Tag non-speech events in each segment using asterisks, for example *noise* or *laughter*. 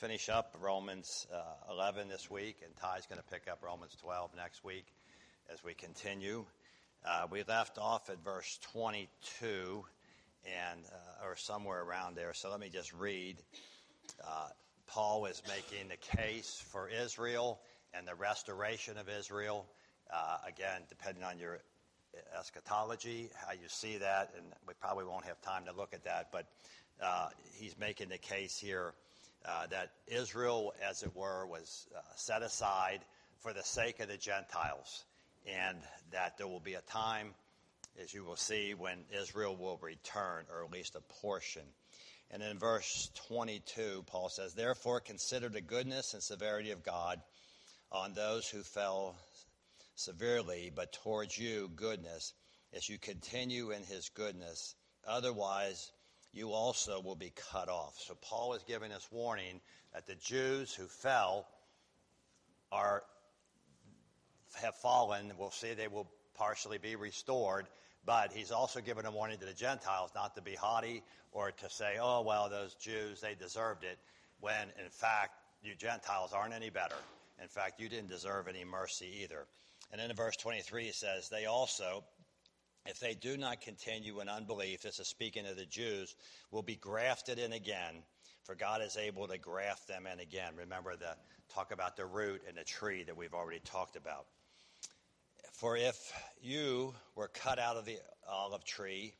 finish up Romans uh, 11 this week, and Ty's going to pick up Romans 12 next week as we continue. Uh, we left off at verse 22, and uh, or somewhere around there. So let me just read. Uh, Paul is making the case for Israel and the restoration of Israel. Uh, again, depending on your eschatology, how you see that, and we probably won't have time to look at that, but uh, he's making the case here uh, that Israel, as it were, was uh, set aside for the sake of the Gentiles, and that there will be a time, as you will see, when Israel will return, or at least a portion. And in verse 22, Paul says, Therefore consider the goodness and severity of God on those who fell severely, but towards you goodness, as you continue in his goodness. Otherwise, you also will be cut off. So Paul is giving us warning that the Jews who fell are have fallen. We'll see they will partially be restored, but he's also given a warning to the Gentiles not to be haughty or to say, "Oh well, those Jews they deserved it," when in fact you Gentiles aren't any better. In fact, you didn't deserve any mercy either. And then in verse 23 he says, "They also, if they do not continue in unbelief, this is speaking of the Jews, will be grafted in again, for God is able to graft them in again. Remember the talk about the root and the tree that we've already talked about. For if you were cut out of the olive tree,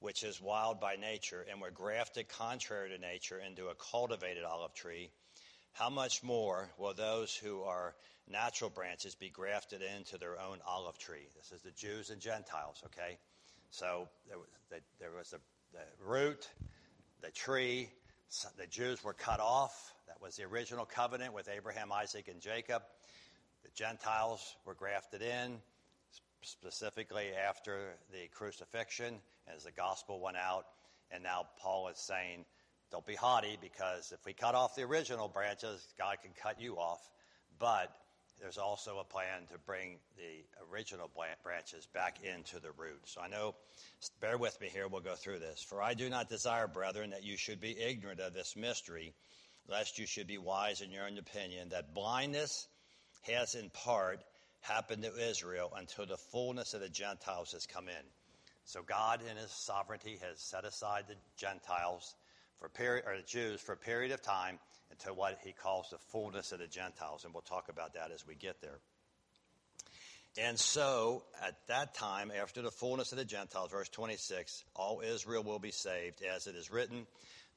which is wild by nature, and were grafted contrary to nature into a cultivated olive tree, how much more will those who are natural branches be grafted into their own olive tree. This is the Jews and Gentiles, okay? So there was the, there was the, the root, the tree, the Jews were cut off. That was the original covenant with Abraham, Isaac, and Jacob. The Gentiles were grafted in, specifically after the crucifixion, as the gospel went out. And now Paul is saying, don't be haughty because if we cut off the original branches, God can cut you off. But there's also a plan to bring the original branches back into the root. So I know, bear with me here, we'll go through this. For I do not desire, brethren, that you should be ignorant of this mystery, lest you should be wise in your own opinion, that blindness has in part happened to Israel until the fullness of the Gentiles has come in. So God, in His sovereignty, has set aside the Gentiles for period, or the Jews for a period of time to what he calls the fullness of the Gentiles. And we'll talk about that as we get there. And so, at that time, after the fullness of the Gentiles, verse 26, all Israel will be saved, as it is written.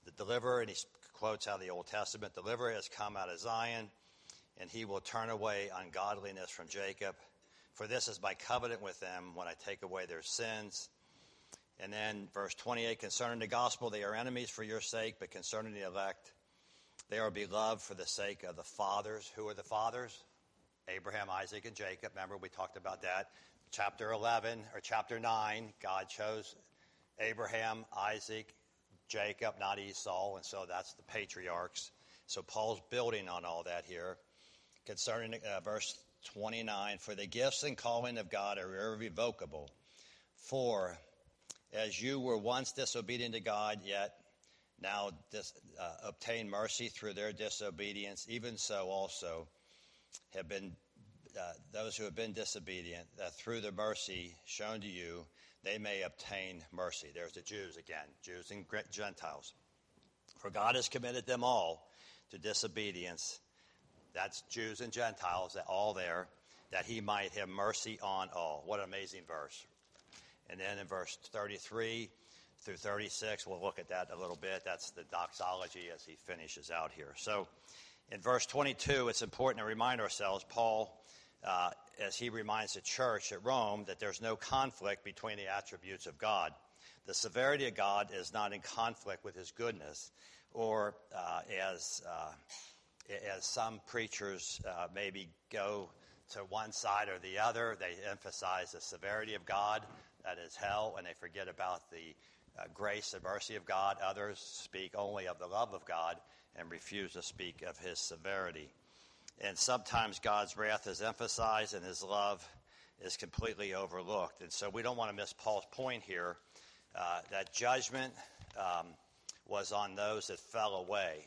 The deliverer, and he quotes out of the Old Testament, deliverer has come out of Zion, and he will turn away ungodliness from Jacob. For this is my covenant with them when I take away their sins. And then verse 28, concerning the gospel, they are enemies for your sake, but concerning the elect, they are beloved for the sake of the fathers. Who are the fathers? Abraham, Isaac, and Jacob. Remember, we talked about that. Chapter 11 or chapter 9, God chose Abraham, Isaac, Jacob, not Esau, and so that's the patriarchs. So Paul's building on all that here. Concerning uh, verse 29, for the gifts and calling of God are irrevocable. For as you were once disobedient to God, yet now dis, uh, obtain mercy through their disobedience, even so also have been uh, those who have been disobedient, that through the mercy shown to you, they may obtain mercy. There's the Jews again, Jews and Gentiles. For God has committed them all to disobedience. That's Jews and Gentiles, all there, that he might have mercy on all. What an amazing verse. And then in verse 33, through 36. We'll look at that a little bit. That's the doxology as he finishes out here. So in verse 22, it's important to remind ourselves, Paul, uh, as he reminds the church at Rome, that there's no conflict between the attributes of God. The severity of God is not in conflict with his goodness, or uh, as, uh, as some preachers uh, maybe go to one side or the other, they emphasize the severity of God, that is hell, and they forget about the uh, grace and mercy of God. Others speak only of the love of God and refuse to speak of his severity. And sometimes God's wrath is emphasized and his love is completely overlooked. And so we don't want to miss Paul's point here uh, that judgment um, was on those that fell away.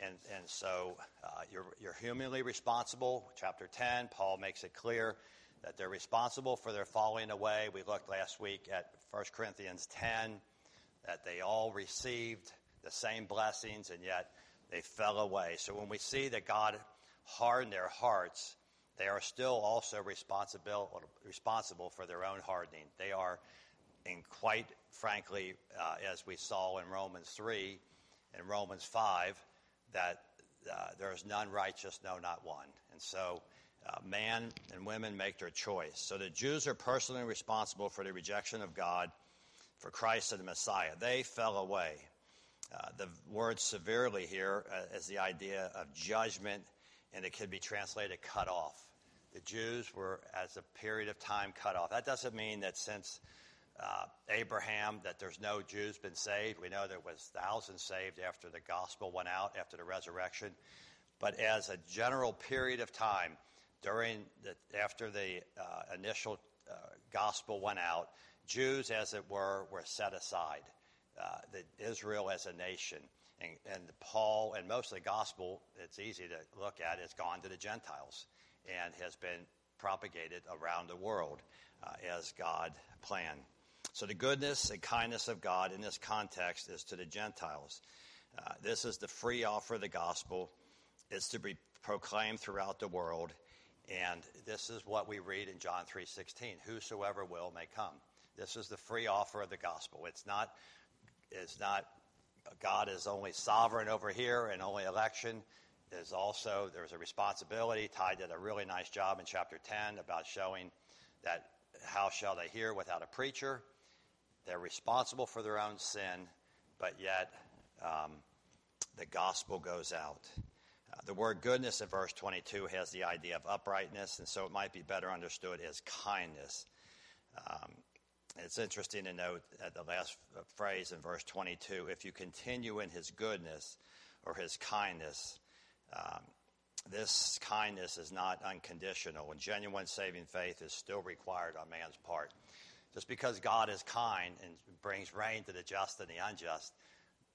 And, and so uh, you're, you're humanly responsible. Chapter 10, Paul makes it clear that they're responsible for their falling away. We looked last week at 1 Corinthians 10, that they all received the same blessings and yet they fell away. So when we see that God hardened their hearts, they are still also responsible, responsible for their own hardening. They are, and quite frankly, uh, as we saw in Romans 3 and Romans 5, that uh, there is none righteous, no, not one. And so uh, man and women make their choice. So the Jews are personally responsible for the rejection of God, for Christ and the Messiah. They fell away. Uh, the word severely here uh, is the idea of judgment, and it could be translated cut off. The Jews were, as a period of time, cut off. That doesn't mean that since uh, Abraham that there's no Jews been saved. We know there was thousands saved after the gospel went out after the resurrection. But as a general period of time, during the, after the uh, initial uh, gospel went out, Jews, as it were, were set aside. Uh, Israel as a nation. And, and Paul, and most of the gospel, it's easy to look at, has gone to the Gentiles and has been propagated around the world uh, as God planned. So the goodness and kindness of God in this context is to the Gentiles. Uh, this is the free offer of the gospel. It's to be proclaimed throughout the world. And this is what we read in John 3:16, whosoever will may come. This is the free offer of the gospel. It's not it's not God is only sovereign over here and only election. There's also there's a responsibility. Ty did a really nice job in chapter 10 about showing that how shall they hear without a preacher? They're responsible for their own sin, but yet um, the gospel goes out. Uh, the word goodness in verse 22 has the idea of uprightness, and so it might be better understood as kindness. Um, it's interesting to note at the last phrase in verse 22 if you continue in his goodness or his kindness, um, this kindness is not unconditional, and genuine saving faith is still required on man's part. Just because God is kind and brings rain to the just and the unjust,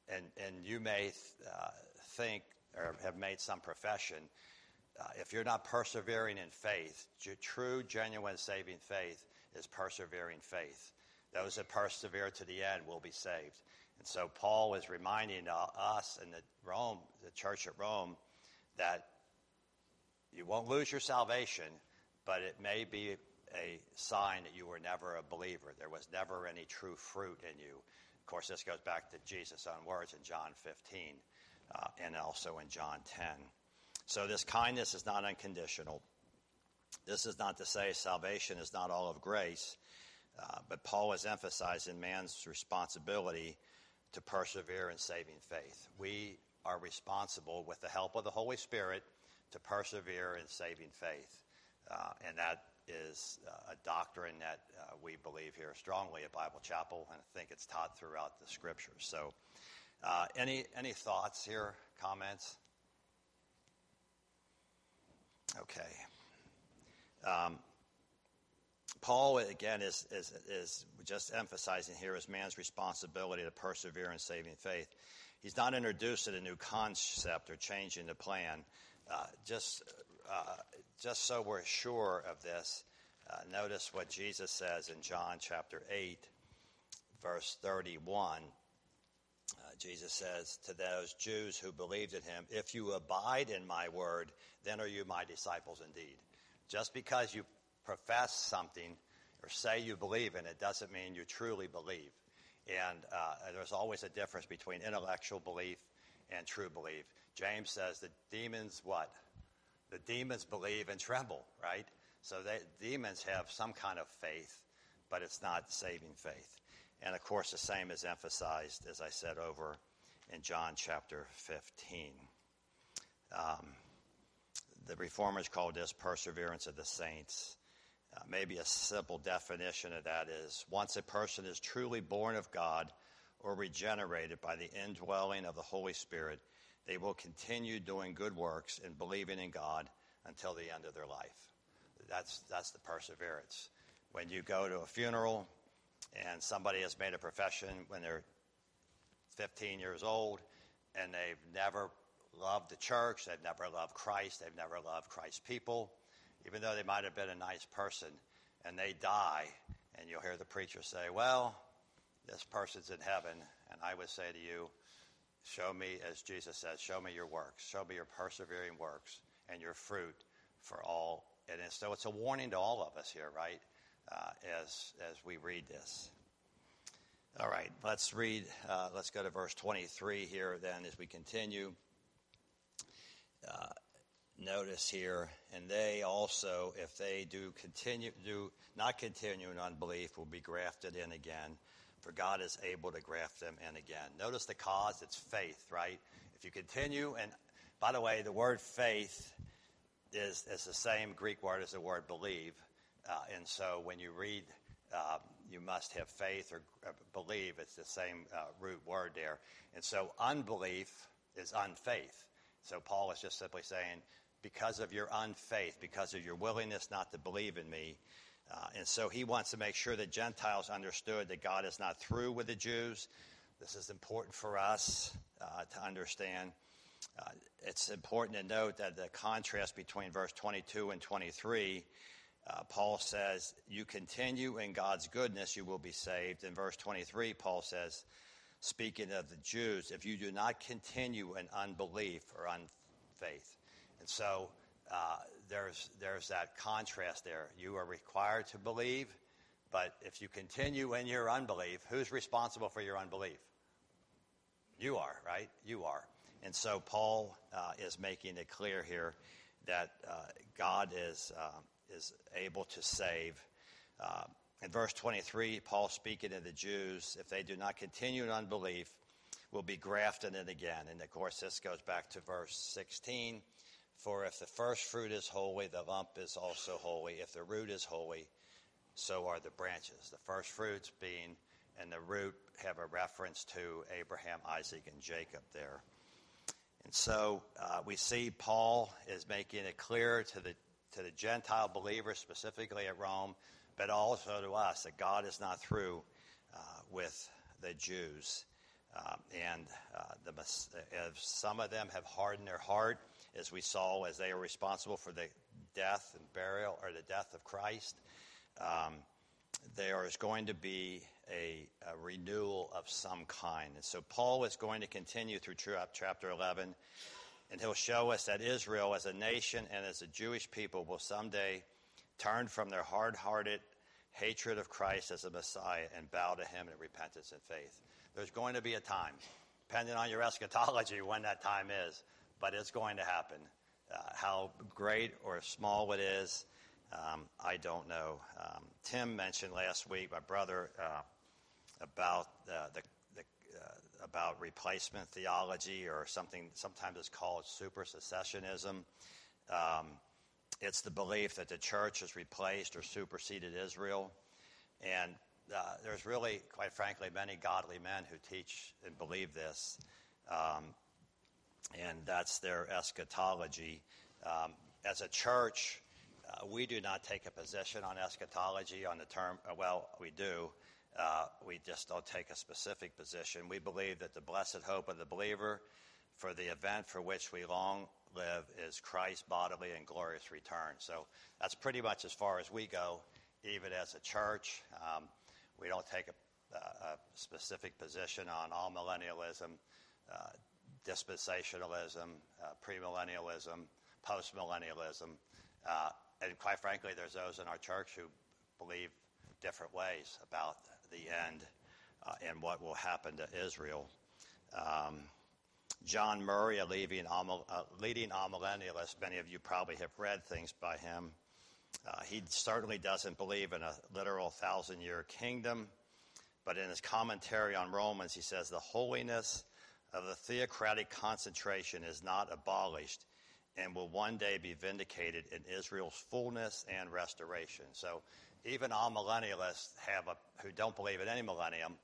and, and you may uh, think or have made some profession, uh, if you're not persevering in faith, true, genuine saving faith is persevering faith. Those that persevere to the end will be saved. And so Paul is reminding us and the Rome, the church at Rome, that you won't lose your salvation, but it may be a sign that you were never a believer. There was never any true fruit in you. Of course, this goes back to Jesus' own words in John 15 uh, and also in John 10. So, this kindness is not unconditional. This is not to say salvation is not all of grace, uh, but Paul is emphasizing man's responsibility to persevere in saving faith. We are responsible, with the help of the Holy Spirit, to persevere in saving faith. Uh, and that is uh, a doctrine that uh, we believe here strongly at Bible Chapel, and I think it's taught throughout the scriptures. So, uh, any any thoughts here, comments? Okay. Um, Paul again is, is is just emphasizing here is man's responsibility to persevere in saving faith. He's not introducing a new concept or changing the plan. Uh, just uh, just so we're sure of this, uh, notice what Jesus says in John chapter 8, verse 31. Uh, Jesus says to those Jews who believed in him, If you abide in my word, then are you my disciples indeed. Just because you profess something or say you believe in it doesn't mean you truly believe. And uh, there's always a difference between intellectual belief and true belief. James says the demons, what? the demons believe and tremble, right? So they, demons have some kind of faith, but it's not saving faith. And of course, the same is emphasized, as I said, over in John chapter 15. Um, the reformers called this perseverance of the saints. Uh, maybe a simple definition of that is once a person is truly born of God or regenerated by the indwelling of the Holy Spirit, they will continue doing good works and believing in God until the end of their life. That's, that's the perseverance. When you go to a funeral and somebody has made a profession when they're 15 years old and they've never loved the church, they've never loved Christ, they've never loved Christ's people, even though they might have been a nice person, and they die, and you'll hear the preacher say, Well, this person's in heaven, and I would say to you, Show me, as Jesus says, show me your works, show me your persevering works and your fruit for all. And so it's a warning to all of us here, right, uh, as, as we read this. All right, let's read, uh, let's go to verse 23 here then as we continue. Uh, notice here, and they also, if they do continue, do not continue in unbelief, will be grafted in again, for God is able to graft them in again. Notice the cause, it's faith, right? If you continue, and by the way, the word faith is, is the same Greek word as the word believe. Uh, and so when you read uh, you must have faith or uh, believe. It's the same uh, root word there. And so unbelief is unfaith. So Paul is just simply saying, because of your unfaith, because of your willingness not to believe in me. Uh, and so he wants to make sure that Gentiles understood that God is not through with the Jews. This is important for us uh, to understand. Uh, it's important to note that the contrast between verse 22 and 23 uh, Paul says, You continue in God's goodness, you will be saved. In verse 23, Paul says, speaking of the Jews, if you do not continue in unbelief or unfaith. And so uh, there's, there's that contrast there. You are required to believe, but if you continue in your unbelief, who's responsible for your unbelief? You are, right? You are. And so Paul uh, is making it clear here that uh, God is um, is able to save. In verse 23, Paul speaking to the Jews, if they do not continue in unbelief, will be grafted in again. And of course, this goes back to verse 16. For if the first fruit is holy, the lump is also holy. If the root is holy, so are the branches. The first fruits being, and the root have a reference to Abraham, Isaac, and Jacob there. And so uh, we see Paul is making it clear to the to the Gentile believers, specifically at Rome, but also to us that God is not through uh, with the Jews. Uh, and uh, the, some of them have hardened their heart, as we saw, as they are responsible for the death and burial or the death of Christ. Um, there is going to be a, a, renewal of some kind. And so Paul is going to continue through chapter 11 and he'll show us that Israel, as a nation and as a Jewish people, will someday turn from their hard hearted hatred of Christ as a Messiah and bow to him in repentance and faith. There's going to be a time, depending on your eschatology, when that time is, but it's going to happen. Uh, how great or small it is, um, I don't know. Um, Tim mentioned last week, my brother, uh, about uh, the about replacement theology or something sometimes it's called supersessionism. Um, it's the belief that the church has replaced or superseded Israel. And uh, there's really, quite frankly, many godly men who teach and believe this. Um, and that's their eschatology. Um, as a church, uh, we do not take a position on eschatology on the term, uh, well, we do, uh, we just don't take a specific position. We believe that the blessed hope of the believer for the event for which we long live is Christ's bodily and glorious return. So that's pretty much as far as we go, even as a church. Um, we don't take a, a, specific position on amillennialism, uh, dispensationalism, uh, premillennialism, postmillennialism. Uh, and quite frankly, there's those in our church who believe different ways about the end uh, and what will happen to Israel. Um, John Murray, a leading, amillennialist, many of you probably have read things by him. Uh, he certainly doesn't believe in a literal thousand year kingdom, but in his commentary on Romans, he says the holiness of the theocratic concentration is not abolished and will one day be vindicated in Israel's fullness and restoration. So even amillennialists have a, who don't believe in any millennium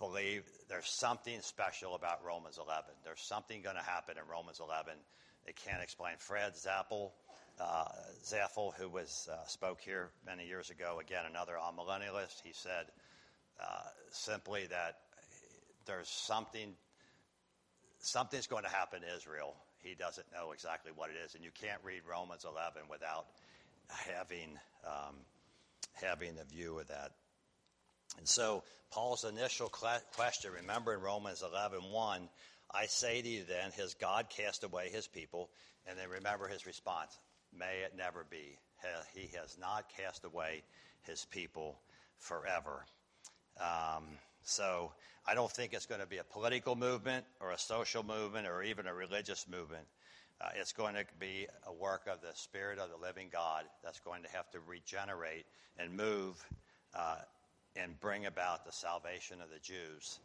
believe there's something special about Romans 11. There's something going to happen in Romans 11 they can't explain. Fred Zaspel, uh, who was uh, spoke here many years ago, again another amillennialist, he said uh, simply that there's something something's going to happen to Israel. He doesn't know exactly what it is, and you can't read Romans 11 without having um, having a view of that. And so Paul's initial question, remember in Romans 11, 1, I say to you then, has God cast away his people? And then remember his response, may it never be. He has not cast away his people forever. Um, so I don't think it's going to be a political movement or a social movement or even a religious movement. Uh, it's going to be a work of the Spirit of the living God that's going to have to regenerate and move uh, and bring about the salvation of the Jews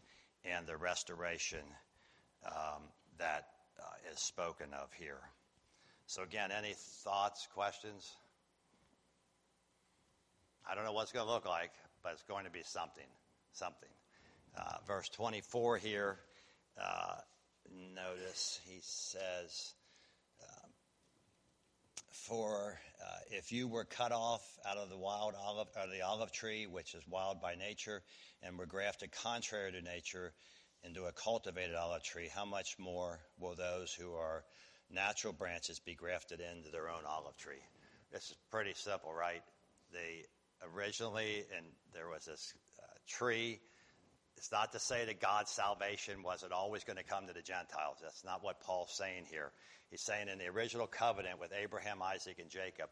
and the restoration um, that uh, is spoken of here. So, again, any thoughts, questions? I don't know what it's going to look like, but it's going to be something. Something. Uh, verse 24 here, uh, notice he says, For uh, if you were cut off out of the wild olive, or the olive tree, which is wild by nature, and were grafted contrary to nature into a cultivated olive tree, how much more will those who are natural branches be grafted into their own olive tree. This is pretty simple, right? They originally, and there was this uh, tree. It's not to say that God's salvation wasn't always going to come to the Gentiles. That's not what Paul's saying here. He's saying in the original covenant with Abraham, Isaac, and Jacob,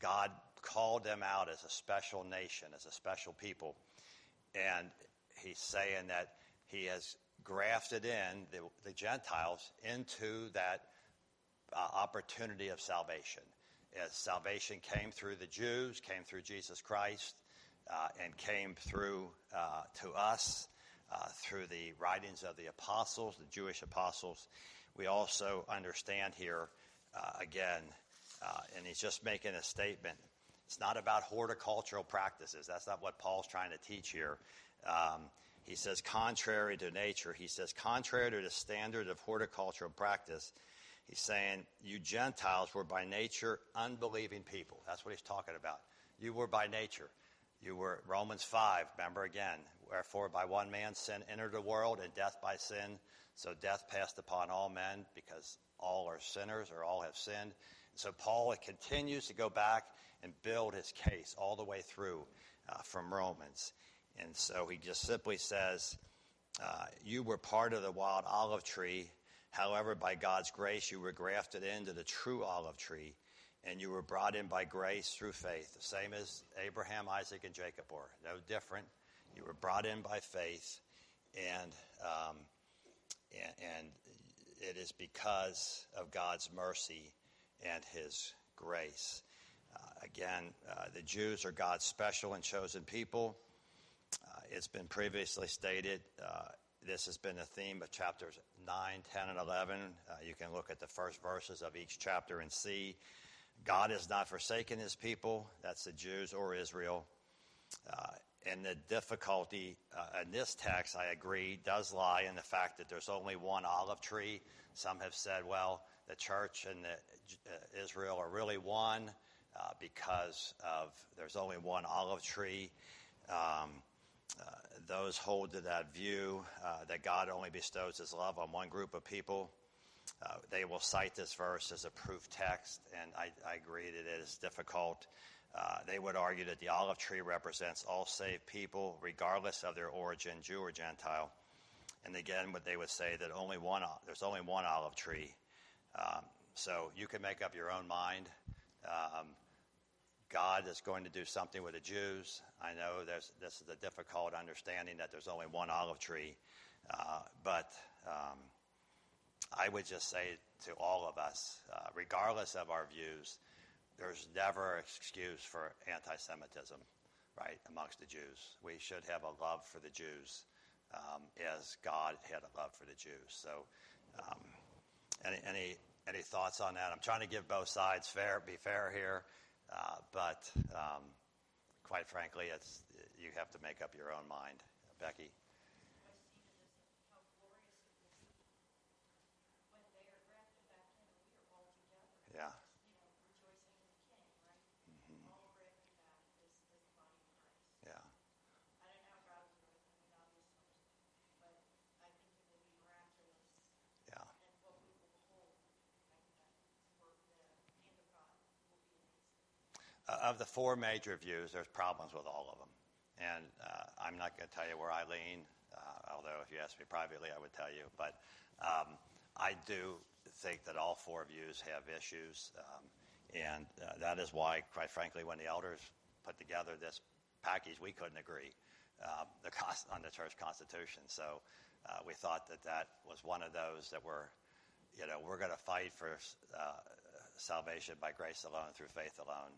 God called them out as a special nation, as a special people. And he's saying that he has grafted in the, the Gentiles into that uh, opportunity of salvation. As salvation came through the Jews, came through Jesus Christ, uh, and came through uh, to us uh, through the writings of the apostles, the Jewish apostles. We also understand here, uh, again, uh, and he's just making a statement. It's not about horticultural practices. That's not what Paul's trying to teach here. Um, he says, contrary to nature, he says, contrary to the standard of horticultural practice, He's saying, You Gentiles were by nature unbelieving people. That's what he's talking about. You were by nature. You were, Romans 5, remember again, wherefore by one man sin entered the world, and death by sin. So death passed upon all men because all are sinners or all have sinned. So Paul continues to go back and build his case all the way through uh, from Romans. And so he just simply says, uh, You were part of the wild olive tree However, by God's grace, you were grafted into the true olive tree, and you were brought in by grace through faith, the same as Abraham, Isaac, and Jacob were. No different. You were brought in by faith, and um, and, and it is because of God's mercy and His grace. Uh, again, uh, the Jews are God's special and chosen people. Uh, it's been previously stated uh, this has been the theme of chapters 9, 10, and 11. Uh, you can look at the first verses of each chapter and see God has not forsaken his people, that's the Jews or Israel. And the difficulty uh, in this text, I agree, does lie in the fact that there's only one olive tree. Some have said, well, the church and the, uh, Israel are really one uh, because of there's only one olive tree. Um, uh, those hold to that view uh, that God only bestows his love on one group of people. Uh, they will cite this verse as a proof text, and I, I agree that it is difficult. Uh, they would argue that the olive tree represents all saved people, regardless of their origin, Jew or Gentile. And again, what they would say that only one there's only one olive tree. Um, so you can make up your own mind. Um, God is going to do something with the Jews. I know this is a difficult understanding that there's only one olive tree, uh, but um, I would just say to all of us, uh, regardless of our views, there's never an excuse for anti Semitism, right, amongst the Jews. We should have a love for the Jews um, as God had a love for the Jews. So, um, any, any, any thoughts on that? I'm trying to give both sides fair, be fair here. Uh, but um, quite frankly, it's, you have to make up your own mind. Becky? Yeah. Yeah. uh, of the four major views, there's problems with all of them. And uh, I'm not going to tell you where I lean, uh, although if you asked me privately, I would tell you. But um, I do think that all four views have issues. Um, and uh, that is why, quite frankly, when the elders put together this package, we couldn't agree um, the cost, on the church constitution. So uh, we thought that that was one of those that were, you know, we're going to fight for uh, salvation by grace alone, through faith alone.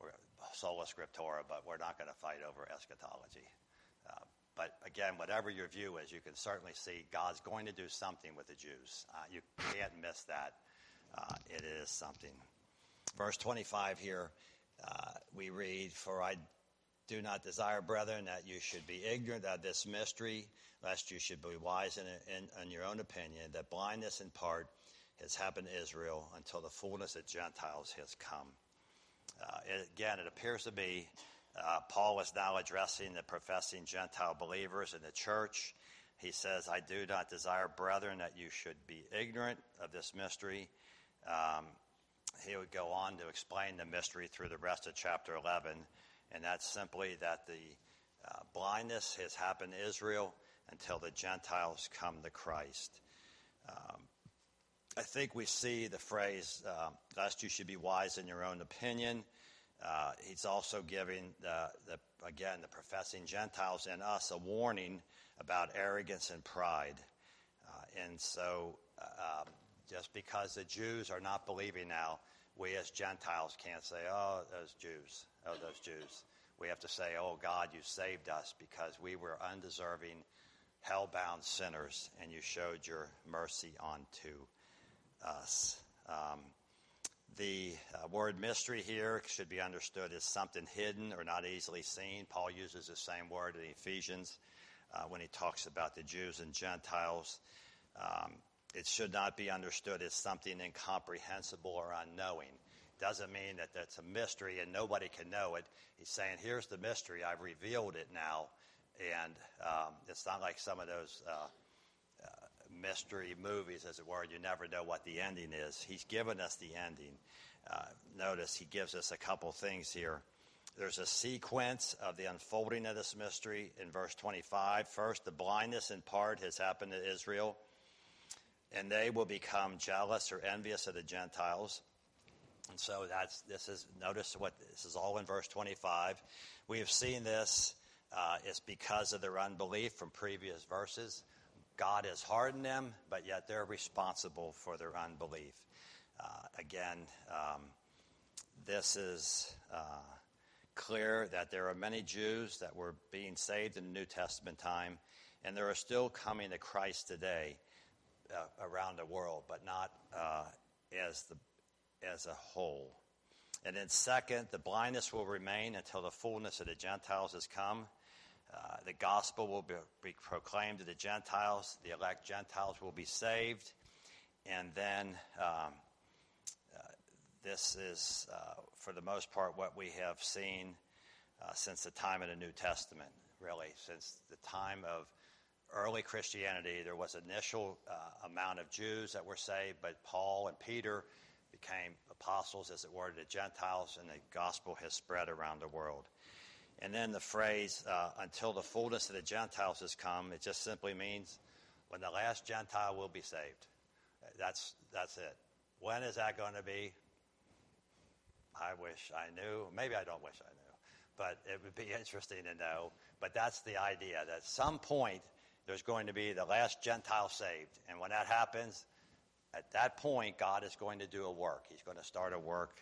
We're sola scriptura, but we're not going to fight over eschatology. Uh, but again, whatever your view is, you can certainly see God's going to do something with the Jews. Uh, you can't miss that. Uh, it is something. Verse 25 here, uh, we read, For I do not desire, brethren, that you should be ignorant of this mystery, lest you should be wise in, in, in your own opinion, that blindness in part has happened to Israel until the fullness of Gentiles has come. Uh, again, it appears to be uh, Paul is now addressing the professing Gentile believers in the church. He says, I do not desire, brethren, that you should be ignorant of this mystery. Um, he would go on to explain the mystery through the rest of chapter 11 and that's simply that the uh, blindness has happened to Israel until the Gentiles come to Christ. Um, I think we see the phrase, uh, lest you should be wise in your own opinion. Uh, he's also giving, the, the, again, the professing Gentiles and us a warning about arrogance and pride. Uh, and so, uh, um, just because the Jews are not believing now, we as Gentiles can't say, oh, those Jews oh, those Jews. We have to say, Oh God, you saved us because we were undeserving, hell bound sinners, and you showed your mercy unto us. Um, the uh, word mystery here should be understood as something hidden or not easily seen. Paul uses the same word in Ephesians uh, when he talks about the Jews and Gentiles. Um, it should not be understood as something incomprehensible or unknowing doesn't mean that that's a mystery and nobody can know it. He's saying, here's the mystery. I've revealed it now. And um, it's not like some of those uh, mystery movies, as it were. You never know what the ending is. He's given us the ending. Uh, notice he gives us a couple things here. There's a sequence of the unfolding of this mystery in verse 25. First, the blindness in part has happened to Israel, and they will become jealous or envious of the Gentiles. And so that's this is notice what this is all in verse 25. We have seen this. Uh, it's because of their unbelief from previous verses. God has hardened them, but yet they're responsible for their unbelief. Uh, again, um, this is uh, clear that there are many Jews that were being saved in the New Testament time, and there are still coming to Christ today uh, around the world, but not uh, as the as a whole. And then, second, the blindness will remain until the fullness of the Gentiles has come. Uh, the gospel will be, be, proclaimed to the Gentiles. The elect Gentiles will be saved. And then, um, uh, this is, uh, for the most part, what we have seen uh, since the time of the New Testament, really. Since the time of early Christianity, there was an initial uh, amount of Jews that were saved, but Paul and Peter became apostles, as it were, to the Gentiles, and the gospel has spread around the world. And then the phrase, uh, until the fullness of the Gentiles has come, it just simply means when the last Gentile will be saved. That's, that's it. When is that going to be? I wish I knew. Maybe I don't wish I knew. But it would be *laughs* interesting to know. But that's the idea that at some point there's going to be the last Gentile saved. And when that happens, at that point, God is going to do a work. He's going to start a work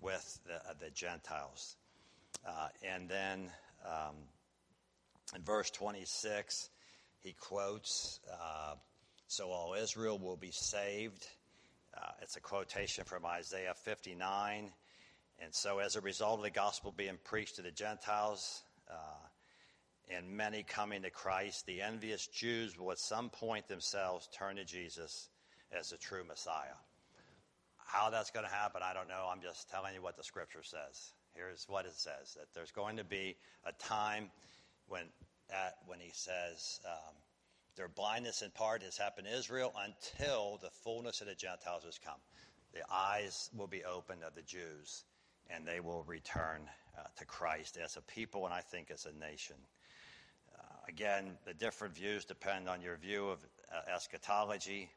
with the, the Gentiles. Uh, and then um, in verse 26, he quotes, uh, So all Israel will be saved. Uh, it's a quotation from Isaiah 59. And so, as a result of the gospel being preached to the Gentiles, and many coming to Christ, the envious Jews will at some point themselves turn to Jesus as the true Messiah. How that's going to happen, I don't know. I'm just telling you what the scripture says. Here's what it says that there's going to be a time when, at, when he says, um, their blindness in part has happened in Israel until the fullness of the Gentiles has come. The eyes will be opened of the Jews, and they will return uh, to Christ as a people and I think as a nation. Uh, again, the different views depend on your view of uh, eschatology.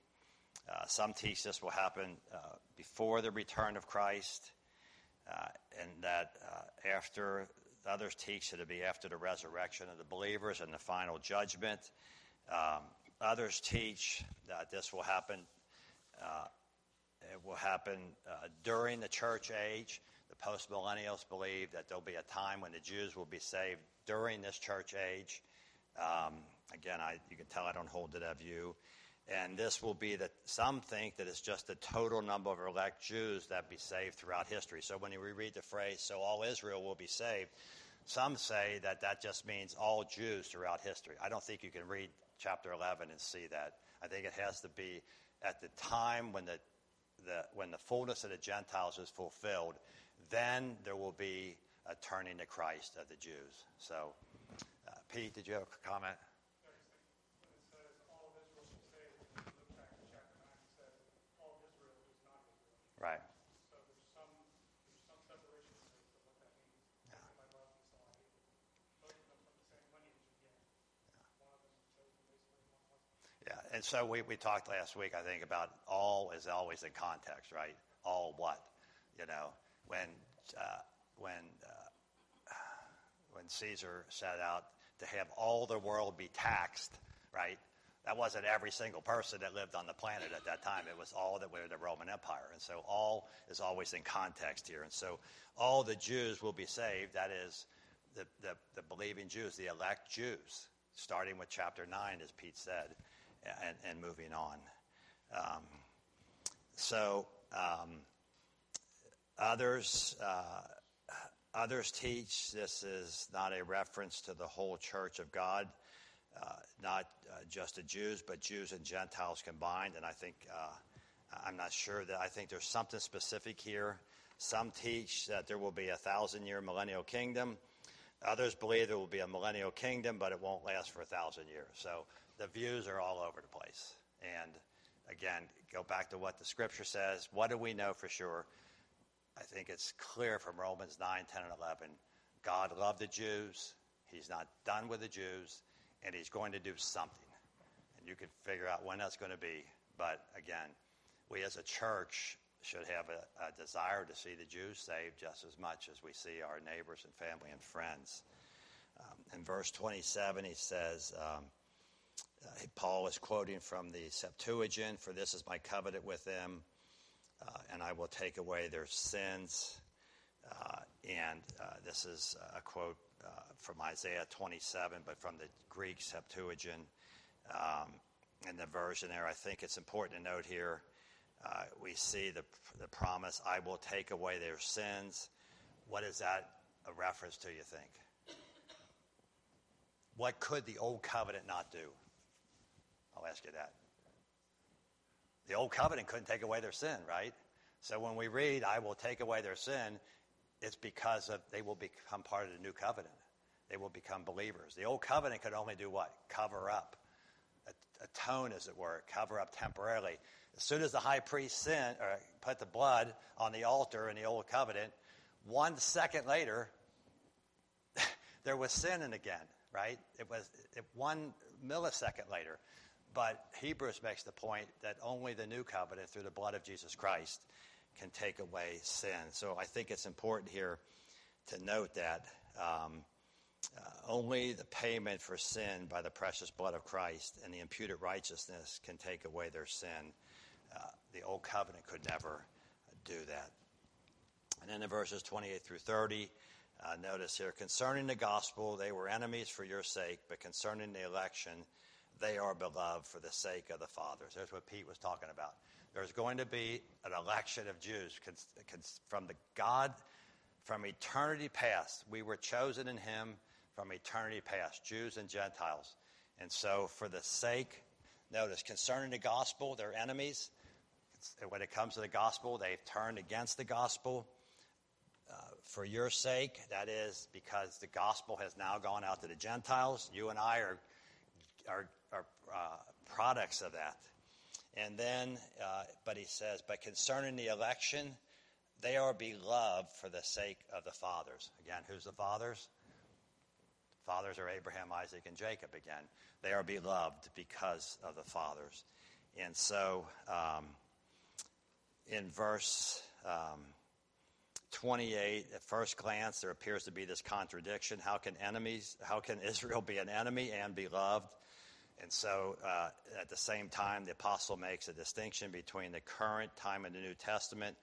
Uh, some teach this will happen uh, before the return of Christ, and that after others teach that it'll be after the resurrection of the believers and the final judgment. Um, others teach that this will happen. it will happen during the church age. The postmillennials believe that there'll be a time when the Jews will be saved during this church age. Um, again, I, you can tell I don't hold to that view. And this will be that some think that it's just the total number of elect Jews that be saved throughout history. So when we read the phrase, so all Israel will be saved, some say that that just means all Jews throughout history. I don't think you can read chapter 11 and see that. I think it has to be at the time when the, the, when the fullness of the Gentiles is fulfilled, then there will be a turning to Christ of the Jews. So, uh, Pete, did you have a comment? Yeah, and so we, we talked last week, I think, about all is always in context, right? All what? You know, when, uh, when, uh, when Caesar set out to have all the world be taxed, right? That wasn't every single person that lived on the planet at that time. It was all that were the Roman Empire. And so all is always in context here. And so all the Jews will be saved. That is, the, the, the believing Jews, the elect Jews, starting with chapter 9, as Pete said, and, and moving on. Um, so um, others. Uh, others teach this is not a reference to the whole church of God, not uh, just the Jews, but Jews and Gentiles combined. And I think, uh, I'm not sure that I think there's something specific here. Some teach that there will be a thousand year millennial kingdom. Others believe there will be a millennial kingdom, but it won't last for a thousand years. So the views are all over the place. And again, go back to what the scripture says. What do we know for sure? I think it's clear from Romans 9, 10, and 11. God loved the Jews. He's not done with the Jews and he's going to do something. And you can figure out when that's going to be. But again, we as a church should have a, a, desire to see the Jews saved just as much as we see our neighbors and family and friends. Um, in verse 27, he says, um, uh, Paul is quoting from the Septuagint, For this is my covenant with them, uh, and I will take away their sins. Uh, and uh, this is a quote from Isaiah 27, but from the Greek Septuagint. Um, in the version there, I think it's important to note here uh, we see the, the promise, I will take away their sins. What is that a reference to, you think? What could the old covenant not do? I'll ask you that. The old covenant couldn't take away their sin, right? So when we read, I will take away their sin, it's because of they will become part of the new covenant. They will become believers. The old covenant could only do what? Cover up, atone, as it were, cover up temporarily. As soon as the high priest sin, or put the blood on the altar in the old covenant, one second later, *laughs* there was sinning again, right? It was it, one millisecond later. But Hebrews makes the point that only the new covenant through the blood of Jesus Christ can take away sin. So I think it's important here to note that um, uh, only the payment for sin by the precious blood of Christ and the imputed righteousness can take away their sin. Uh, the old covenant could never do that. And then in verses 28 through 30, uh, notice here concerning the gospel, they were enemies for your sake, but concerning the election, they are beloved for the sake of the fathers. That's what Pete was talking about. There's going to be an election of Jews from the God from eternity past. We were chosen in Him from eternity past, Jews and Gentiles. And so, for the sake, notice, concerning the gospel, they're enemies. When it comes to the gospel, they've turned against the gospel. Uh, for your sake, that is because the gospel has now gone out to the Gentiles. You and I are, are, are uh, products of that. And then, uh, but he says, but concerning the election, they are beloved for the sake of the fathers. Again, who's the fathers? Fathers are Abraham, Isaac, and Jacob again. They are beloved because of the fathers. And so, um, in verse um, 28, at first glance, there appears to be this contradiction. How can enemies, how can Israel be an enemy and be loved? And so, uh, at the same time, the apostle makes a distinction between the current time in the New Testament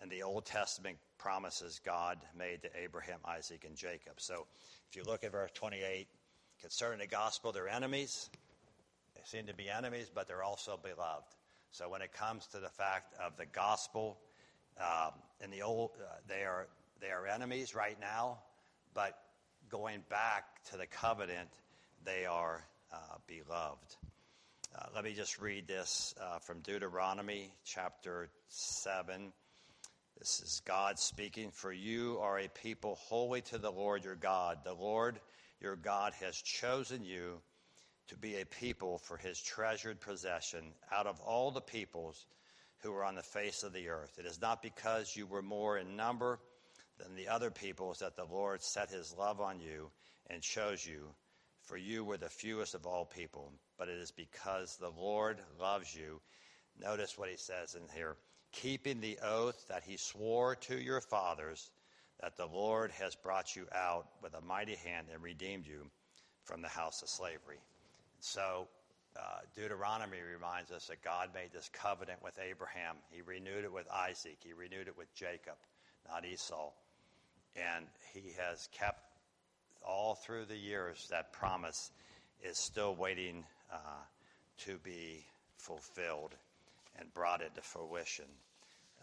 and the Old Testament promises God made to Abraham, Isaac, and Jacob. So, if you look at verse 28, concerning the gospel, they're enemies. They seem to be enemies, but they're also beloved. So, when it comes to the fact of the gospel, um, in the old, uh, they are they are enemies right now, but going back to the covenant, they are beloved. Uh, let me just read this uh, from Deuteronomy chapter 7. This is God speaking. For you are a people holy to the Lord your God. The Lord your God has chosen you to be a people for his treasured possession out of all the peoples who are on the face of the earth. It is not because you were more in number than the other peoples that the Lord set his love on you and chose you, for you were the fewest of all people, but it is because the Lord loves you. Notice what he says in here keeping the oath that he swore to your fathers that the Lord has brought you out with a mighty hand and redeemed you from the house of slavery. So uh, Deuteronomy reminds us that God made this covenant with Abraham. He renewed it with Isaac. He renewed it with Jacob, not Esau. And he has kept all through the years that promise is still waiting uh, to be fulfilled and brought into fruition.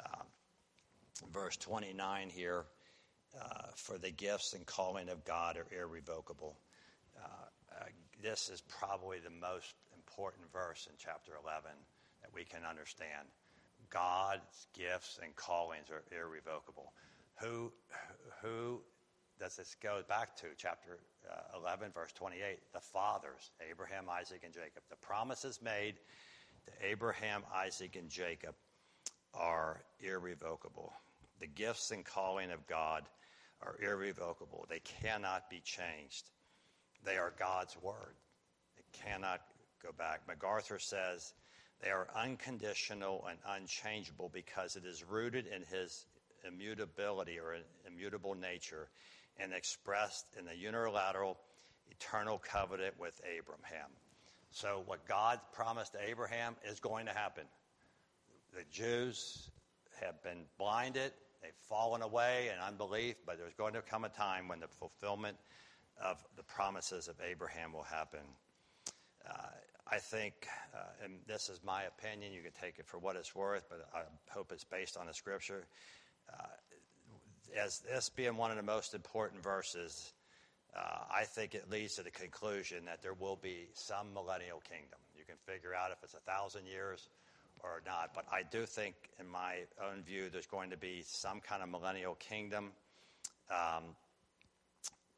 Um, verse 29 here uh, for the gifts and calling of God are irrevocable. Uh, uh, this is probably the most important verse in chapter 11 that we can understand. God's gifts and callings are irrevocable. Who, who does this go back to? Chapter uh, 11, verse 28. The fathers, Abraham, Isaac, and Jacob. The promises made to Abraham, Isaac, and Jacob are irrevocable. The gifts and calling of God are irrevocable. They cannot be changed. They are God's word. It cannot go back. MacArthur says they are unconditional and unchangeable because it is rooted in his immutability or immutable nature and expressed in the unilateral eternal covenant with Abraham. So, what God promised to Abraham is going to happen. The Jews have been blinded, they've fallen away in unbelief, but there's going to come a time when the fulfillment of the promises of Abraham will happen. Uh, I think, uh, and this is my opinion, you can take it for what it's worth, but I hope it's based on the scripture. Uh, as this being one of the most important verses, uh, I think it leads to the conclusion that there will be some millennial kingdom. You can figure out if it's a thousand years or not, but I do think, in my own view, there's going to be some kind of millennial kingdom. Um,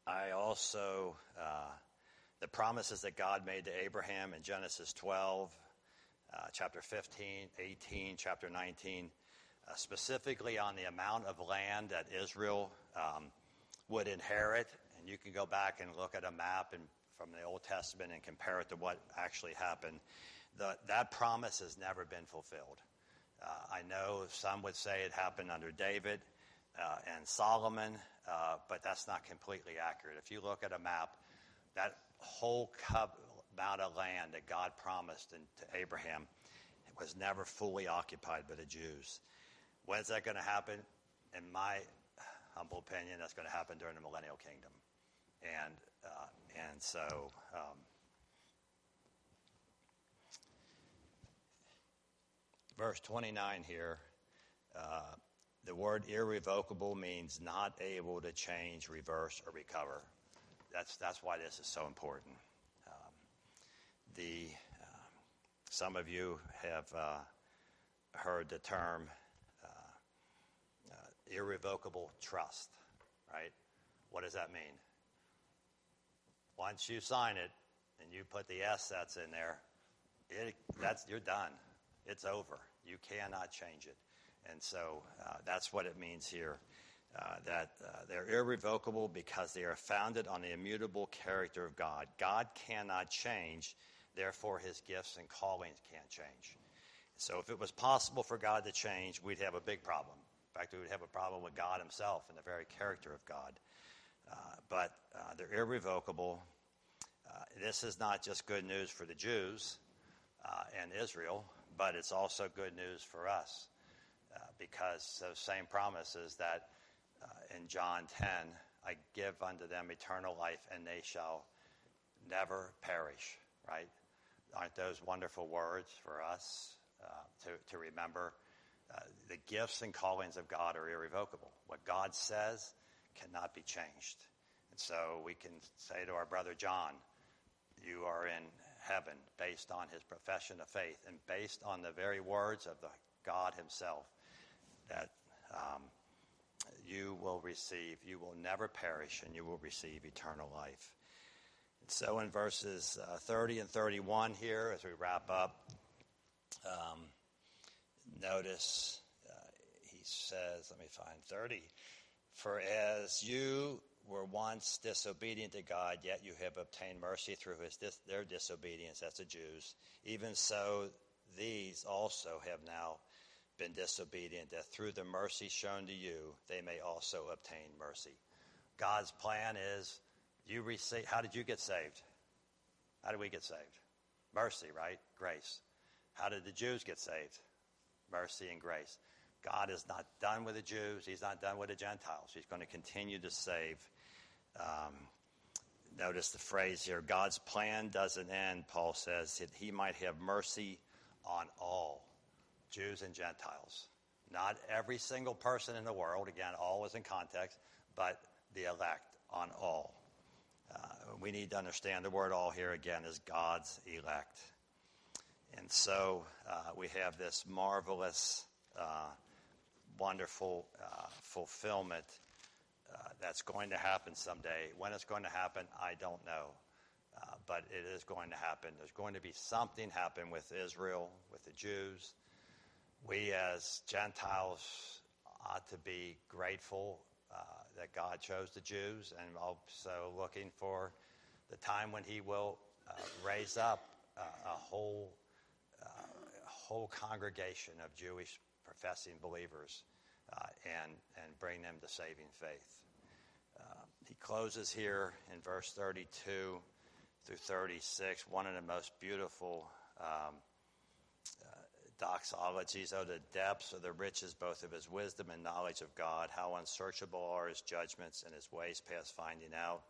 I also uh, the promises that God made to Abraham in Genesis 12, uh, chapter 15, 18, chapter 19, uh, specifically on the amount of land that Israel um, would inherit. And you can go back and look at a map and, from the Old Testament and compare it to what actually happened. The, that promise has never been fulfilled. Uh, I know some would say it happened under David uh, and Solomon, uh, but that's not completely accurate. If you look at a map, that whole amount of land that God promised to Abraham was never fully occupied by the Jews. When's that going to happen? In my humble opinion, that's going to happen during the millennial kingdom. And, uh, and so, um, verse 29 here, uh, the word irrevocable means not able to change, reverse, or recover that's, that's why this is so important. Um, the, uh, some of you have uh, heard the term irrevocable trust, right? What does that mean? Once you sign it and you put the assets in there, it, that's, you're done. It's over. You cannot change it. And so uh, that's what it means here. Uh, that uh, they're irrevocable because they are founded on the immutable character of God. God cannot change, therefore, his gifts and callings can't change. So, if it was possible for God to change, we'd have a big problem. Fact, we would have a problem with God himself and the very character of God. Uh, but uh, they're irrevocable. Uh, this is not just good news for the Jews and Israel, but it's also good news for us because those same promises that in John 10, I give unto them eternal life, and they shall never perish, right? Aren't those wonderful words for us uh, to, to remember? Uh, the gifts and callings of God are irrevocable. What God says cannot be changed. And so we can say to our brother John, You are in heaven based on his profession of faith and based on the very words of the God himself that um, you will receive, you will never perish, and you will receive eternal life. And so in verses uh, 30 and 31 here, as we wrap up, um, notice uh, he says, let me find 30. For as you were once disobedient to God, yet you have obtained mercy through his dis- their disobedience, that's the Jews, even so these also have now been disobedient, that through the mercy shown to you, they may also obtain mercy. God's plan is you receive. How did you get saved? How did we get saved? Mercy, right? Grace. How did the Jews get saved? Mercy and grace. God is not done with the Jews. He's not done with the Gentiles. He's going to continue to save. Um, notice the phrase here God's plan doesn't end, Paul says, that he might have mercy on all Jews and Gentiles. Not every single person in the world, again, all is in context, but the elect on all. Uh, we need to understand the word all here again is God's elect. And so uh, we have this marvelous, uh, wonderful uh, fulfillment uh, that's going to happen someday. When it's going to happen, I don't know. Uh, but it is going to happen. There's going to be something happen with Israel, with the Jews, we as Gentiles ought to be grateful uh, that God chose the Jews and also looking for the time when He will raise up a whole, whole congregation of Jewish professing believers uh, and, and bring them to saving faith. Uh, he closes here in verse 32 through 36, one of the most beautiful um, doxologies. Oh, the depths of the riches both of his wisdom and knowledge of God. How unsearchable are his judgments and his ways past finding out.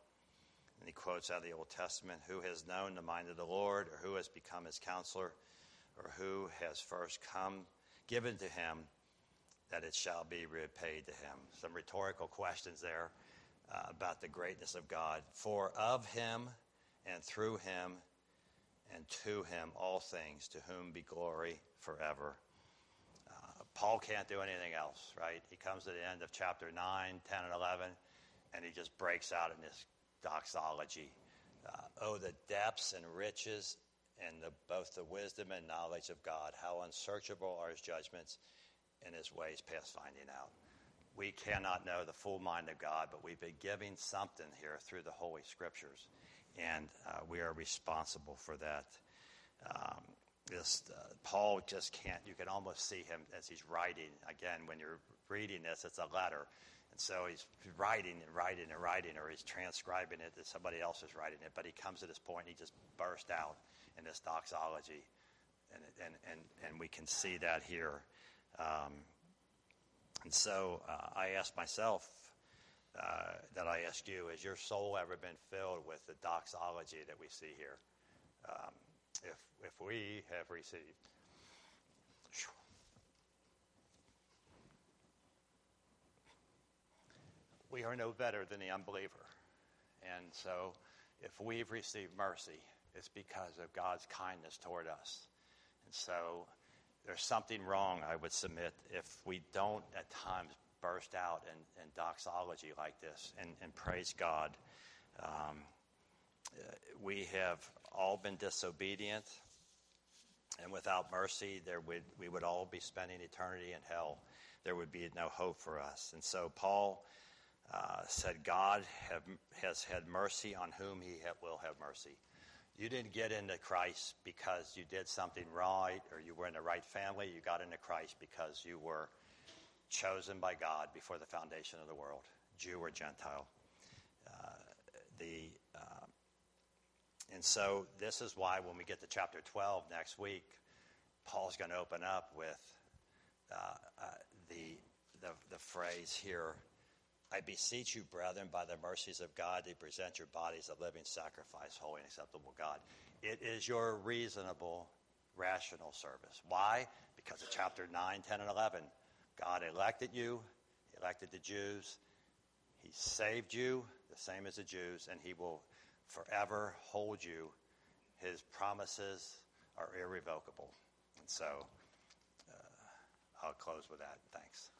And he quotes out of the Old Testament Who has known the mind of the Lord, or who has become his counselor, or who has first come, given to him, that it shall be repaid to him? Some rhetorical questions there uh, about the greatness of God. For of him and through him and to him all things, to whom be glory forever. Uh, Paul can't do anything else, right? He comes to the end of chapter 9, 10, and 11, and he just breaks out in this doxology. Uh, oh, the depths and riches and the, both the wisdom and knowledge of God. How unsearchable are his judgments and his ways past finding out. We cannot know the full mind of God, but we've been giving something here through the Holy Scriptures, and uh, we are responsible for that. Um, just uh, Paul just can't. You can almost see him as he's writing. Again, when you're reading this, it's a letter, and so he's writing and writing and writing, or he's transcribing it that somebody else is writing it. But he comes to this point, and he just burst out this doxology, and and and and we can see that here. Um, and so uh, I ask myself. Uh, that I ask you, has your soul ever been filled with the doxology that we see here? Um, if, if we have received. We are no better than the unbeliever. And so, if we've received mercy, it's because of God's kindness toward us. And so, there's something wrong, I would submit, if we don't at times burst out in, in doxology like this and, and praise God. Um, we have all been disobedient, and without mercy, there would, we would all be spending eternity in hell. there would be no hope for us. And so Paul uh, said, God have, has had mercy on whom he will have mercy. You didn't get into Christ because you did something right or you were in the right family. You got into Christ because you were chosen by God before the foundation of the world, Jew or Gentile. Uh, the, uh, and so this is why when we get to chapter 12 next week, Paul's going to open up with uh, uh, the, the, the phrase here I beseech you, brethren, by the mercies of God, to present your bodies a living sacrifice, holy and acceptable God. It is your reasonable, rational service. Why? Because of chapter 9, 10, and 11. God elected you, elected the Jews. He saved you, the same as the Jews, and He will forever hold you. His promises are irrevocable. And so uh, I'll close with that. Thanks.